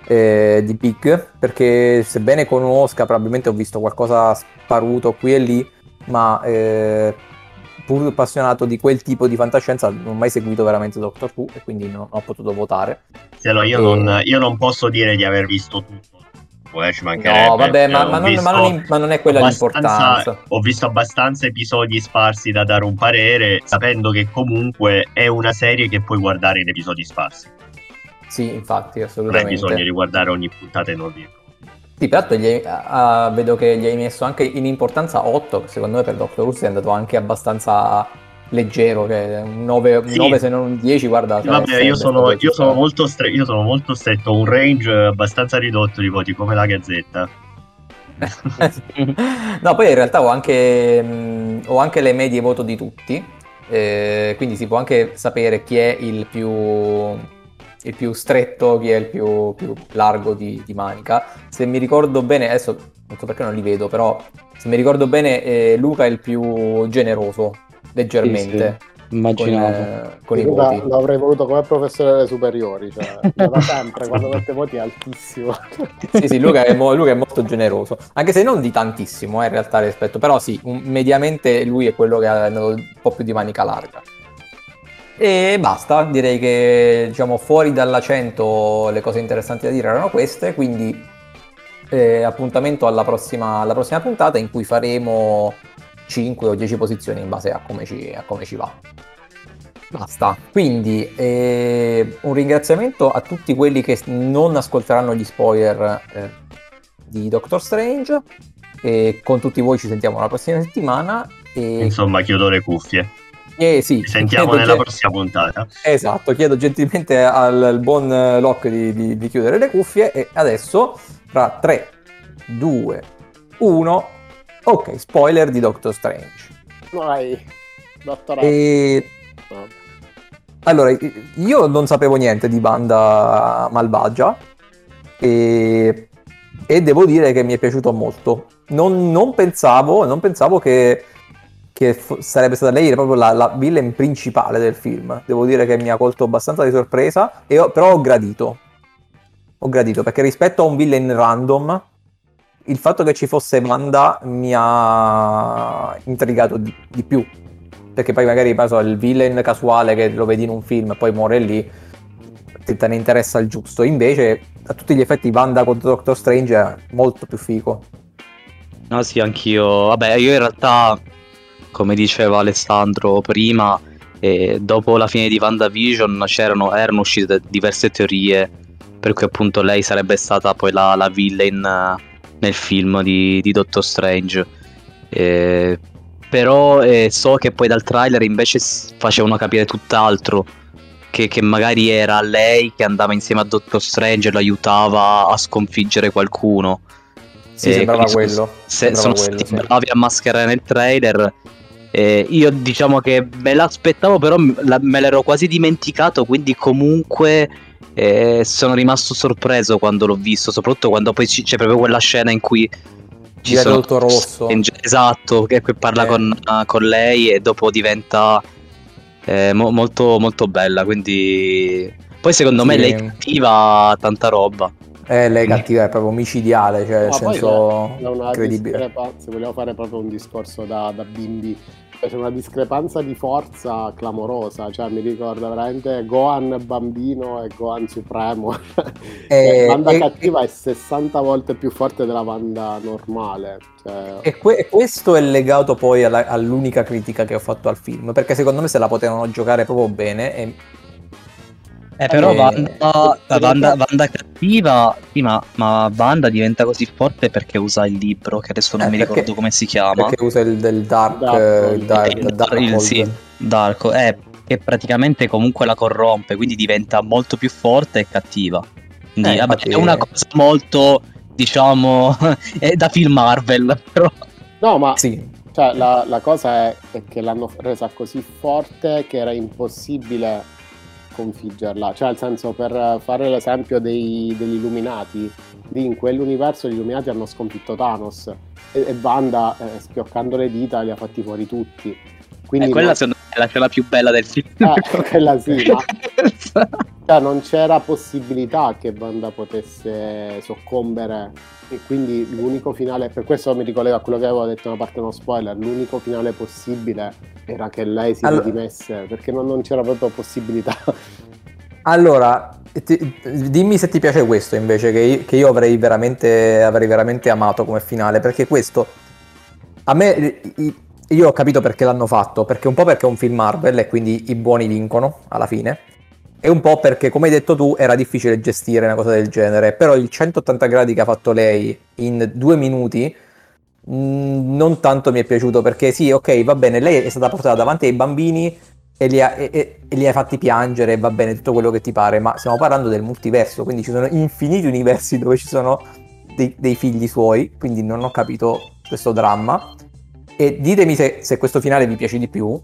eh, di Big, perché sebbene conosca, probabilmente ho visto qualcosa sparuto qui e lì, ma eh, pur appassionato di quel tipo di fantascienza non ho mai seguito veramente Doctor Who e quindi non ho potuto votare. Sì, allora, io, E- non, io non posso dire di aver visto tutto. Eh, ci mancherebbe. No, vabbè, ma, ma non, ma non- ma non è quella l'importanza. Ho visto abbastanza episodi sparsi da dare un parere, sapendo che comunque è una serie che puoi guardare in episodi sparsi. Sì, infatti, Non assolutamente. bisogno di guardare ogni puntata in ordine. Sì, peraltro hai- ah, vedo che gli hai messo anche in importanza 8, che secondo me per Doctor Who è andato anche abbastanza leggero, che è un 9, un Sì. 9 se non un 10, guarda. Vabbè, io sono, io, sono molto stre- io sono molto stretto, ho un range abbastanza ridotto di voti come la Gazzetta. *laughs* No, poi in realtà ho anche, mh, ho anche le medie voto di tutti, eh, quindi si può anche sapere chi è il più, il più stretto, chi è il più, più largo di, di manica. Se mi ricordo bene, adesso non so perché non li vedo, però se mi ricordo bene eh, Luca è il più generoso, leggermente, con, Immaginavo. eh, con i Luca voti. l'avrei voluto come professore delle superiori, cioè *laughs* da sempre quando mette voti è altissimo. Sì, sì, Luca è, mo- Luca è molto generoso, anche se non di tantissimo eh, in realtà rispetto, però sì, un- mediamente lui è quello che ha un po' più di manica larga. E basta, direi che diciamo fuori dalla 100 le cose interessanti da dire erano queste, quindi eh, appuntamento alla prossima, alla prossima puntata in cui faremo 5 o 10 posizioni in base a come ci, a come ci va. Basta, quindi eh, un ringraziamento a tutti quelli che non ascolteranno gli spoiler eh, di Doctor Strange e con tutti voi ci sentiamo la prossima settimana e Insomma, chiudo le cuffie. eh, sì, Ci sentiamo *laughs* nella gen- prossima puntata. Esatto, chiedo gentilmente al, al buon Locke di, di- di chiudere le cuffie e adesso fra 3, 2, 1, ok, spoiler di Doctor Strange. Vai, dottorato. E No. allora, io non sapevo niente di banda malvagia e, e devo dire che mi è piaciuto molto. Non, non pensavo, non pensavo che, che fo- sarebbe stata lei proprio la, la villain principale del film. Devo dire che mi ha colto abbastanza di sorpresa, e ho- però ho gradito. Ho gradito perché rispetto a un villain random, il fatto che ci fosse Wanda mi ha intrigato di, di più. Perché poi magari so, il villain casuale che lo vedi in un film e poi muore lì, te ne interessa il giusto. Invece, a tutti gli effetti, Wanda contro Doctor Strange è molto più figo. No, sì, anch'io. Vabbè, io in realtà, come diceva Alessandro prima, eh, dopo la fine di WandaVision c'erano, erano uscite diverse teorie per cui appunto lei sarebbe stata poi la, la villain nel film di, di Doctor Strange. Eh, però eh, so che poi dal trailer invece facevano capire tutt'altro. Che, che magari era lei che andava insieme a Doctor Strange e lo aiutava a sconfiggere qualcuno. Sì, Eh, sembrava quello. se sembrava sono quello, stati sì. bravi a mascherare nel trailer. Eh, io diciamo che me l'aspettavo, però me l'ero quasi dimenticato, quindi comunque eh, sono rimasto sorpreso quando l'ho visto, soprattutto quando poi c'è proprio quella scena in cui ci Diventa sono tutto rosso. Esatto, che parla Eh. con, con lei e dopo diventa eh, mo- molto, molto bella, quindi... Poi secondo me Sì. lei cattiva tanta roba. Eh, lei cattiva è proprio micidiale, cioè nel poi senso c'è una incredibile. discrepa- se vogliamo fare proprio un discorso da, da bimbi, cioè, c'è una discrepanza di forza clamorosa, cioè mi ricorda veramente Gohan bambino e Gohan supremo. *laughs* Eh, la Wanda e- cattiva è 60 volte più forte della Wanda normale. Cioè, E que- e questo è legato poi alla- all'unica critica che ho fatto al film, perché secondo me se la potevano giocare proprio bene e Eh, però Eh, Wanda, in Wanda, realtà- Wanda cattiva, sì, ma, ma Wanda diventa così forte perché usa il libro, che adesso non Eh, mi perché- ricordo come si chiama. Perché usa il del Dark, Dark- il Dark, Il- Dark il- Hold. sì, Darko, eh, che praticamente comunque la corrompe, quindi diventa molto più forte e cattiva. Quindi Eh, vabbè, infatti- è una cosa molto, diciamo, *laughs* è da film Marvel, però No, ma Sì, cioè, la, la cosa è, è che l'hanno resa così forte che era impossibile sconfiggerla. Cioè, nel senso, per fare l'esempio dei- degli Illuminati, lì in quell'universo gli Illuminati hanno sconfitto Thanos e, e Wanda, eh, schioccando le dita, li ha fatti fuori tutti. Quindi eh, quella non- secondo me è la scena più bella del film. Eh, quella sì, ma *laughs* *laughs* non c'era possibilità che Wanda potesse soccombere e quindi l'unico finale, per questo mi ricollego a quello che avevo detto una parte uno spoiler, l'unico finale possibile era che lei si Allora- redimesse perché non, non c'era proprio possibilità. Allora, ti- dimmi se ti piace questo invece, che io, che io avrei, veramente, avrei veramente amato come finale, perché questo, a me, io ho capito perché l'hanno fatto, perché un po' perché è un film Marvel e quindi i buoni vincono alla fine, e un po' perché, come hai detto tu, era difficile gestire una cosa del genere, però il 180 gradi che ha fatto lei in due minuti mh, non tanto mi è piaciuto, perché sì, ok, va bene, lei è stata portata davanti ai bambini e li, ha, e- e li hai fatti piangere, va bene tutto quello che ti pare, ma stiamo parlando del multiverso, quindi ci sono infiniti universi dove ci sono dei, dei figli suoi, quindi non ho capito questo dramma. E ditemi se, se questo finale vi piace di più,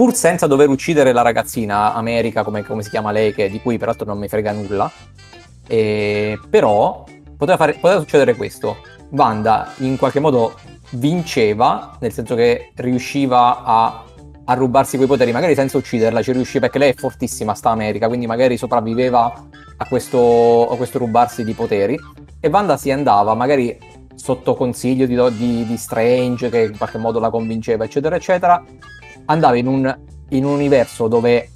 pur senza dover uccidere la ragazzina America, come, come si chiama lei, che, di cui peraltro non mi frega nulla, e, però poteva, fare- poteva succedere questo. Wanda in qualche modo vinceva, nel senso che riusciva a, a rubarsi quei poteri, magari senza ucciderla, ci riusciva perché lei è fortissima, sta America, quindi magari sopravviveva a questo, a questo rubarsi di poteri. E Wanda si andava, magari sotto consiglio di, di- di Strange, che in qualche modo la convinceva, eccetera, eccetera, andava in un, in un universo dove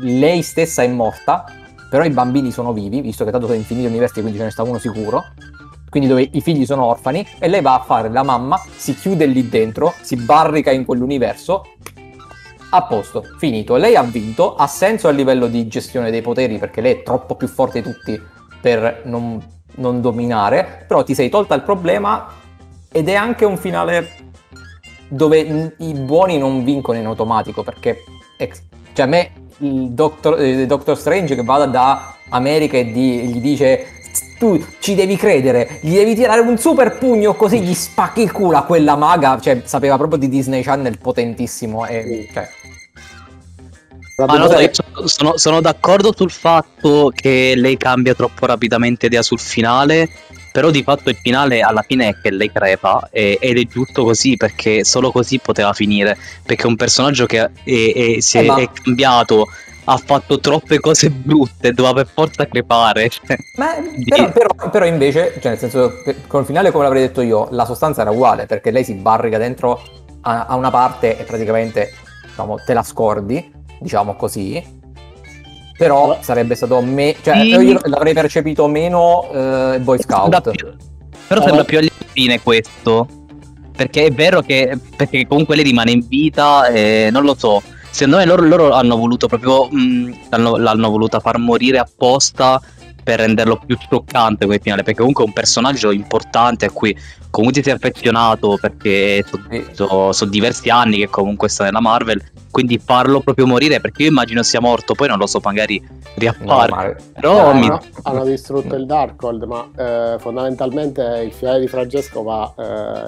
lei stessa è morta, però i bambini sono vivi, visto che tanto sono infiniti universi, quindi ce ne sta uno sicuro. Quindi dove i figli sono orfani e lei va a fare la mamma, si chiude lì dentro, si barrica in quell'universo. A posto, finito. Lei ha vinto, ha senso a livello di gestione dei poteri perché lei è troppo più forte di tutti per non, non dominare, però ti sei tolta il problema ed è anche un finale dove i buoni non vincono in automatico perché ex- cioè a me il Doctor, eh, Doctor Strange che va da America e di- gli dice tu ci devi credere, gli devi tirare un super pugno così gli spacchi il culo a quella maga, cioè sapeva proprio di Disney Channel potentissimo e cioè, So, io sono, sono- d'accordo sul fatto che lei cambia troppo rapidamente idea sul finale, però di fatto il finale alla fine è che lei crepa e- ed è giusto così perché solo così poteva finire, perché un personaggio che è- è- si è, Eh, è cambiato, ha fatto troppe cose brutte, doveva per forza crepare. Ma *laughs* però, però- però invece, cioè nel senso, con il finale come l'avrei detto io, la sostanza era uguale, perché lei si barrica dentro a, a una parte e praticamente diciamo, te la scordi, diciamo così. Però sarebbe stato me, cioè Sì. io l'avrei percepito meno eh, Boy Scout. più- però sembra più alla fine questo. Perché è vero che perché comunque lei rimane in vita e non lo so. Secondo me loro, loro hanno voluto proprio. mh, l'hanno, l'hanno voluta far morire apposta per renderlo più scioccante quel finale. Perché comunque è un personaggio importante a cui comunque ti sei affezionato. Perché sono Sì. diversi anni che comunque sta nella Marvel. Quindi farlo proprio morire perché io immagino sia morto. Poi non lo so, magari No, riappare. ma- Però Eh, mi- hanno, hanno distrutto il Darkhold, ma eh, fondamentalmente il finale di Francesco va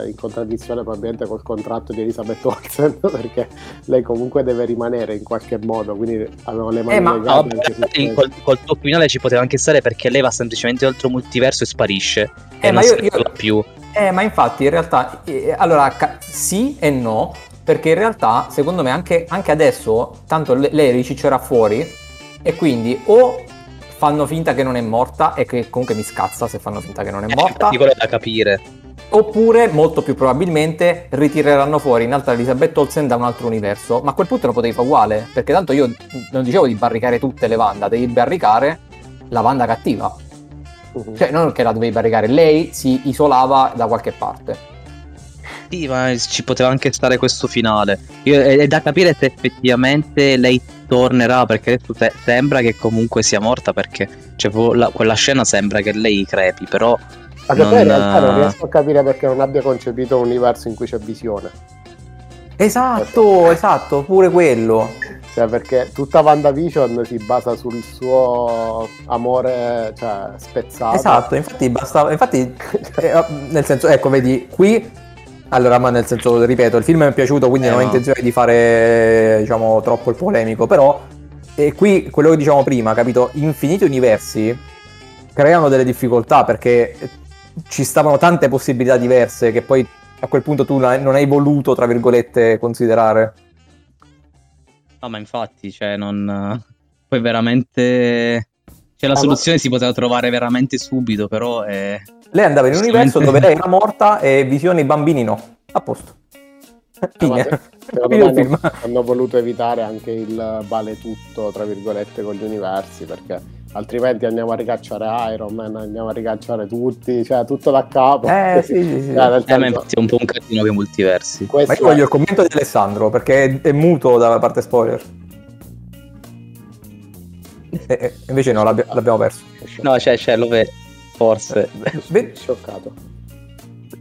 eh, in contraddizione probabilmente col contratto di Elizabeth Olsen, *laughs* perché lei comunque deve rimanere in qualche modo, quindi avevano le mani Eh, ma- legate No, anche su vabbè, col, col tuo finale ci poteva anche stare perché lei va semplicemente oltre un multiverso e sparisce. Eh, e ma non io- si io- più. Eh, ma infatti in realtà, eh, allora ca- sì e no, perché in realtà secondo me anche, anche adesso, tanto le- lei riciccerà fuori e quindi o fanno finta che non è morta e che comunque mi scazza se fanno finta che non è Eh, morta, infatti quello è da capire. oppure molto più probabilmente ritireranno fuori in altra Elizabeth Olsen da un altro universo, ma a quel punto lo potevi fare uguale, perché tanto io non dicevo di barricare tutte le Wanda, devi barricare la Wanda cattiva, Mhm. cioè non che la dovevi barricare, lei si isolava da qualche parte. Sì, ma ci poteva anche stare questo finale. Io- è, è da capire se effettivamente lei tornerà, perché adesso se- sembra che comunque sia morta, perché cioè, la- quella scena sembra che lei crepi, però... Ma che poi in realtà non Non- riesco a capire perché non abbia concepito un universo in cui c'è visione. Esatto, esatto, pure quello. Cioè, perché tutta WandaVision si basa sul suo amore, cioè, spezzato. Esatto, infatti bastava, infatti, *laughs* eh, nel senso, ecco, vedi, qui, allora, ma nel senso, ripeto, il film mi è piaciuto, quindi Eh, non ho no. intenzione di fare, diciamo, troppo il polemico, però, e qui, quello che diciamo prima, capito, infiniti universi creano delle difficoltà, perché ci stavano tante possibilità diverse che poi a quel punto tu non hai- non hai voluto, tra virgolette, considerare. No, ma infatti, cioè, non... Poi veramente... Cioè, la soluzione si poteva trovare veramente subito, però... È... Lei andava in un universo dove *laughs* lei era morta e visione i bambini no. A posto. *laughs* Fine. secondo Finito me il film. hanno, hanno voluto evitare anche il vale tutto, tra virgolette, con gli universi, perché altrimenti andiamo a ricacciare Iron Man, andiamo a ricacciare tutti, cioè tutto da capo. Eh, *laughs* sì, sì, sì. Cioè, nel Eh, ma infatti è un po' un casino che multiversi. Ma questo io voglio il commento di Alessandro perché è, è muto dalla parte spoiler. E, e invece no, l'abbia- l'abbiamo perso. No, c'è, c'è, lo vedo. Forse. Ve- scioccato.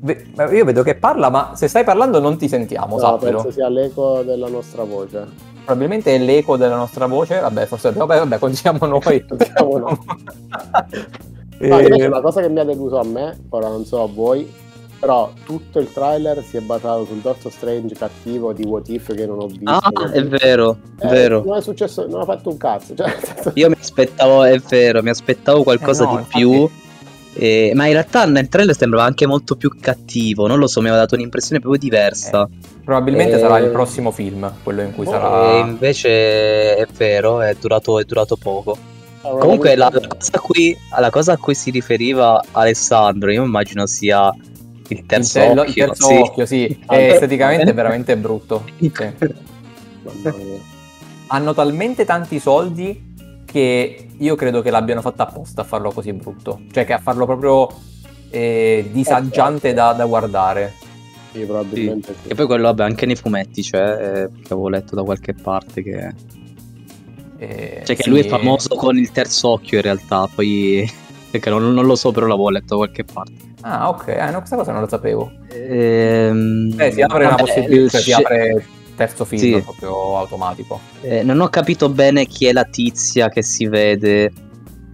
ve- io vedo che parla, ma se stai parlando non ti sentiamo, No, sappilo. penso sia l'eco della nostra voce. Probabilmente è l'eco della nostra voce. Vabbè, forse vabbè, vabbè continuiamo noi. *laughs* Continuiamo noi. *laughs* E- No, invece la cosa che mi ha deluso a me, ora non so a voi, però tutto il trailer si è basato sul Doctor Strange cattivo di What If che non ho visto. Ah, è vero, è Eh, vero. Non è successo, non ha fatto un cazzo. Cioè, *laughs* senso- Io mi aspettavo, è vero, mi aspettavo qualcosa Eh no, di infatti- più. eh, ma in realtà nel trailer sembrava anche molto più cattivo. Non lo so, mi aveva dato un'impressione proprio diversa. Probabilmente Eh, sarà il prossimo film, quello in cui oh, E sarà. invece è vero, è durato, è durato poco. una Comunque la, cosa- la cosa a cui, la cosa a cui si riferiva Alessandro, io immagino sia il Il, terzo te- il occhio. terzo sì. occhio, sì. Ah, E esteticamente è veramente brutto. Sì. Hanno talmente tanti soldi che io credo che l'abbiano fatto apposta a farlo così brutto. Cioè che a farlo proprio eh, disagiante da, da guardare. Sì, probabilmente sì. E poi quello, vabbè, anche nei fumetti c'è, eh, che avevo letto da qualche parte che... Eh, Cioè che sì. lui è famoso con il terzo occhio in realtà, poi... *laughs* Perché non, non lo so, però l'avevo letto da qualche parte. Ah, ok, eh, no, questa cosa non lo sapevo. Ehm, Eh, si apre una possibilità, cioè, si sce- apre terzo film Sì. proprio automatico. eh, non ho capito bene chi è la tizia che si vede.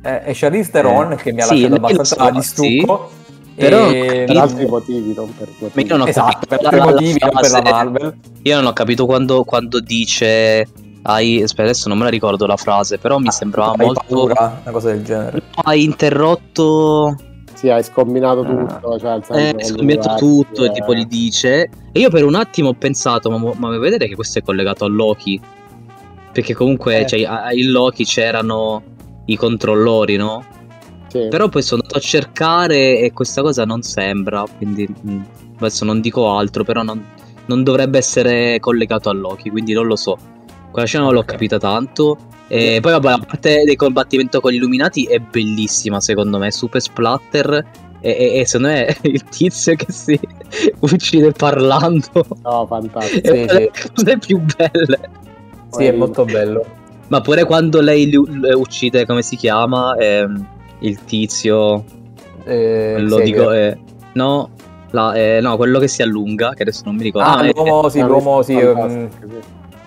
Eh, è Charlize Theron Eh, che mi ha sì, lasciato abbastanza so, di stucco. Però e- non Per altri motivi, non per motivi. Ma io non ho Esatto, capito per la- altri la- la motivi, non per la Marvel. Io non ho capito quando, quando dice. Hai, aspetta, adesso non me la ricordo la frase, però mi sembrava Hai molto. paura, una cosa del genere. No, hai interrotto. Sì, hai scombinato Ah. tutto. Cioè, Eh, hai universi, tutto e eh. tipo gli dice. E io per un attimo ho pensato, ma, ma vuoi vedere che questo è collegato a Loki? Perché comunque Eh. cioè, a- in Loki c'erano i controllori, no? Sì. Però poi sono andato a cercare e questa cosa non sembra, quindi mm, adesso non dico altro, però non, non dovrebbe essere collegato a Loki, quindi non lo so. Quella scena non l'ho capita tanto. E poi vabbè, a parte del combattimento con gli illuminati è bellissima secondo me, super splatter. E, e- e secondo me *laughs* il tizio che si *laughs* uccide parlando No, fantastico. *laughs* è Sì, una delle sì. cose più belle. Sì, è molto bello. Ma pure quando lei li- l- uccide, come si chiama? Ehm, il tizio. Eh, Xavier. dico, eh, no, la- eh, no, quello che si allunga, che adesso non mi ricordo. Ah, Ah, eh, l'uomo, sì, l'uomo, sì,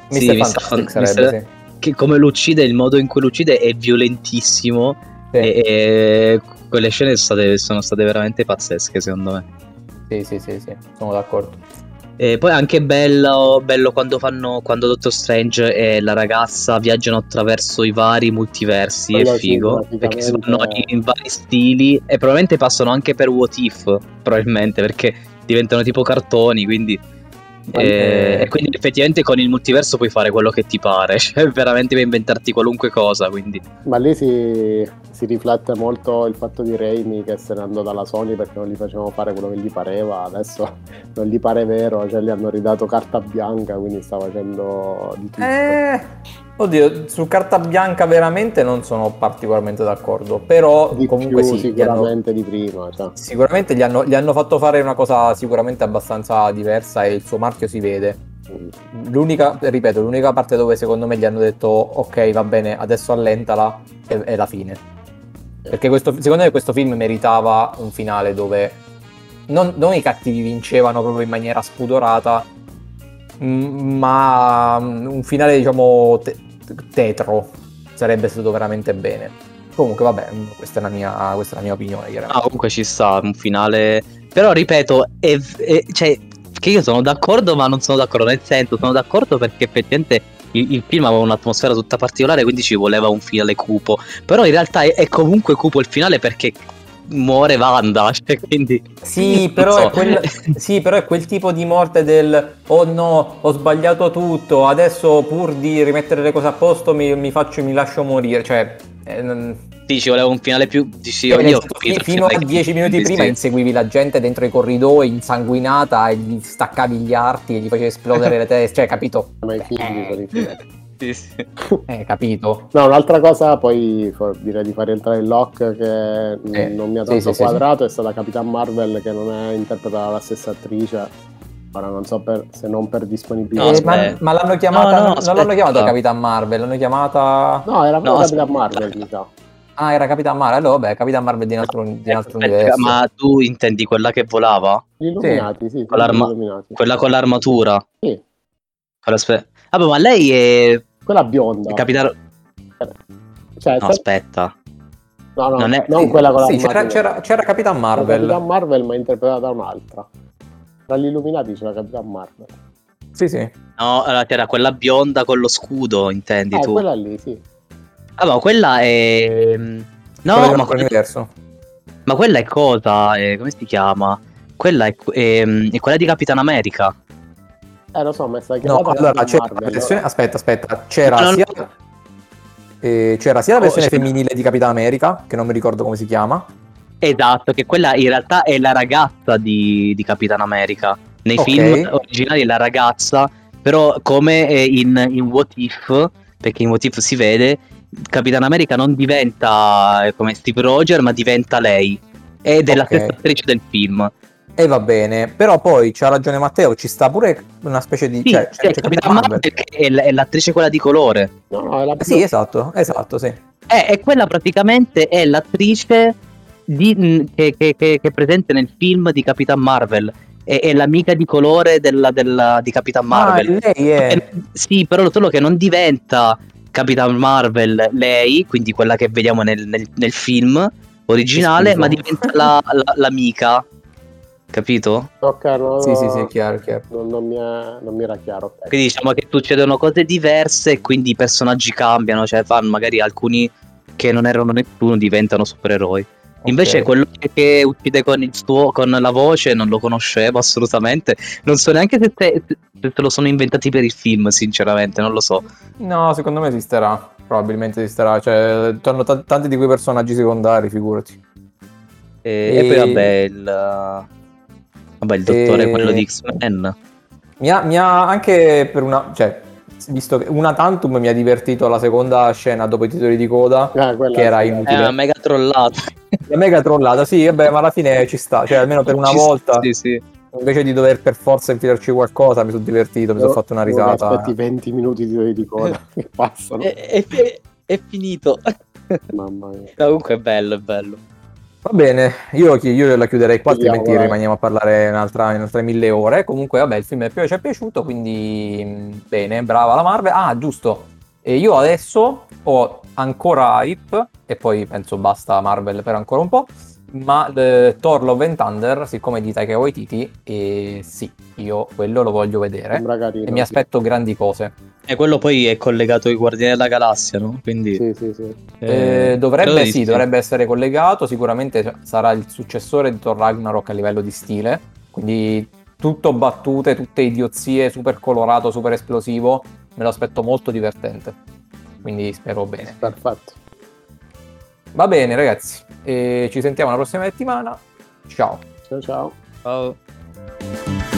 mm, sì. Sì. Fantastic Fan- sarebbe, Mr. sì. che come lo uccide, il modo in cui lo uccide è violentissimo. Sì. E, e quelle scene sono state, sono state veramente pazzesche, secondo me. Sì, sì, sì, sì, sono d'accordo. E poi anche bello, bello quando fanno quando Doctor Strange e la ragazza viaggiano attraverso i vari multiversi, Quello è sì, figo. perché si graficamente- in vari stili e probabilmente passano anche per What If, probabilmente, perché diventano tipo cartoni, quindi... Eh, e quindi effettivamente con il multiverso puoi fare quello che ti pare, *laughs* cioè veramente puoi inventarti qualunque cosa, quindi... Ma lì si, si riflette molto il fatto di Raimi che se ne andò dalla Sony perché non gli facevano fare quello che gli pareva, adesso *laughs* non gli pare vero, cioè gli hanno ridato carta bianca, quindi sta facendo di tutto. Eh, Oddio, su carta bianca veramente non sono particolarmente d'accordo, però Di comunque più sì, gli hanno- sicuramente di prima. cioè. sicuramente gli hanno, gli hanno fatto fare una cosa sicuramente abbastanza diversa e il suo marchio si vede. L'unica, ripeto, l'unica parte dove secondo me gli hanno detto ok va bene, adesso allentala è, è la fine. Perché questo, secondo me questo film meritava un finale dove non, non i cattivi vincevano proprio in maniera spudorata, ma un finale diciamo te- tetro sarebbe stato veramente bene. Comunque vabbè, questa è la mia, questa è la mia opinione. Ah, comunque ci sta un finale. Però ripeto, è, è- cioè, che io sono d'accordo, ma non sono d'accordo. Nel senso, sono d'accordo perché effettivamente il, il film aveva un'atmosfera tutta particolare, quindi ci voleva un finale cupo. Però in realtà è, è comunque cupo il finale perché muore Wanda. Cioè, *laughs* quindi. Sì però, so. è quel, sì, però è quel tipo di morte del oh no, ho sbagliato tutto, adesso pur di rimettere le cose a posto mi, mi faccio, mi lascio morire. Cioè, eh, non- Sì, ci voleva un finale più. Sì, cioè, io, io capito fino a finale- dieci minuti prima sì. inseguivi la gente dentro i corridoi insanguinata e gli staccavi gli arti e gli facevi esplodere le teste. Cioè, capito? Ma i figli sono i figli. Sì, sì. *laughs* Eh, capito. No, un'altra cosa, poi direi di far entrare il lock che Eh, non mi ha sì, tanto sì, sì, quadrato è stata Capitan Marvel che non è interpretata dalla stessa attrice. Ora non so per- se non per disponibilità. No, Eh, ma, aspetta. ma l'hanno chiamata, No, no, non l'hanno chiamata Capitan Marvel, l'hanno chiamata... No, era proprio No, Capitan. Marvel, mi sa. Ah, era Capitan Marvel. Allora, vabbè, Capitan Marvel di un altro, di un altro Aspetta, universo. ma tu intendi quella che volava? Gli Illuminati, sì, sì, Con gli Illuminati. Quella con l'armatura? Sì, Quella spe- Vabbè, ma lei è. quella bionda. Capitano. Cioè, No, se- aspetta. no, no, non è- non quella con Sì, l'armatura. c'era, c'era, c'era Capitan Marvel. Capitan Marvel, ma interpretata da un'altra. Tra gli Illuminati c'era Capitan Marvel. Sì, sì. No, allora, c'era quella bionda con lo scudo, intendi Ah, tu? quella lì, sì. Ah, ma quella è. No, Quello ma quella, universo. ma quella è cosa? Eh, come si chiama? Quella è, ehm, è quella di Capitan America. Eh, lo so, ma è stata No, chiamata allora Capitan c'era la Marvel. versione. Aspetta, aspetta. C'era No, no, sia. no. eh, c'era sia la Oh, versione c'era- femminile di Capitan America, che non mi ricordo come si chiama. Esatto, che quella in realtà è la ragazza di, di Capitan America. Nei Ok. film originali è la ragazza, però come in, in What If, perché in What If si vede, Capitan America non diventa eh, come Steve Roger, ma diventa lei. Ed è la Ok. stessa attrice del film. E va bene. Però poi c'ha ragione Matteo, ci sta pure una specie di. Sì, cioè, c'è, è c'è Capitan Marvel che è, l- è l'attrice quella di colore. No, no, è la Sì, esatto, esatto, sì. Eh, e quella praticamente è l'attrice di- mh, che, che- che- che è presente nel film di Capitan Marvel. È, è l'amica di colore della- della- di Capitan Marvel. Ah, lei è. Eh, sì, però solo che non diventa Capitan Marvel lei, quindi quella che vediamo nel, nel- nel film originale, ma diventa la- la- l'amica. Capito? Ok, no, Sì, no, sì, sì, chiaro, chiaro. Non, non mi è- non mi era chiaro. ok. Quindi diciamo che succedono cose diverse e quindi i personaggi cambiano, cioè fanno magari alcuni che non erano nessuno diventano supereroi. Invece Ok. quello che, uccide con, il suo, con la voce non lo conoscevo assolutamente. Non so neanche se, te- se se lo sono inventati per il film, sinceramente, non lo so. No, secondo me esisterà. Probabilmente esisterà. Cioè, hanno t- tanti di quei personaggi secondari, figurati. E, E- e poi vabbè il, vabbè, il dottore E- quello di X-Men. Mi ha, mi ha anche per una. Cioè, visto che una tantum mi ha divertito la seconda scena dopo i titoli di coda. Quella Che era sì, in- È Utile. una mega trollata. La mega trollata, sì, vabbè, ma alla fine ci sta. Cioè, almeno per una Ci- volta, Sì, sì. invece di dover per forza infilarci qualcosa, mi sono divertito, mi sono Ora- fatto una ora risata. Aspetti 20 minuti di, di coda *laughs* che passano. È, è- è finito. Mamma mia. Comunque è bello, è bello. Va bene, io, io la chiuderei qua, altrimenti dai. rimaniamo a parlare un'altra, in altre mille ore. Comunque, vabbè, il film ci è piaciuto, quindi mh, bene, brava la Marvel. Ah, giusto, e io adesso ho ancora hype, e poi penso basta Marvel per ancora un po', ma eh, Thor Love and Thunder, siccome di Taika Waititi, eh, sì, io quello lo voglio vedere carino. e mi aspetto grandi cose. E quello poi è collegato ai Guardiani della Galassia, no? Quindi Sì, sì, sì. Eh, credo dovrebbe sì, dovrebbe essere collegato, sicuramente sarà il successore di Thor Ragnarok a livello di stile, quindi tutto battute, tutte idiozie, super colorato, super esplosivo, me lo aspetto molto divertente, quindi spero bene. Perfetto. Va bene ragazzi, e ci sentiamo la prossima settimana, ciao! Ciao ciao. Ciao.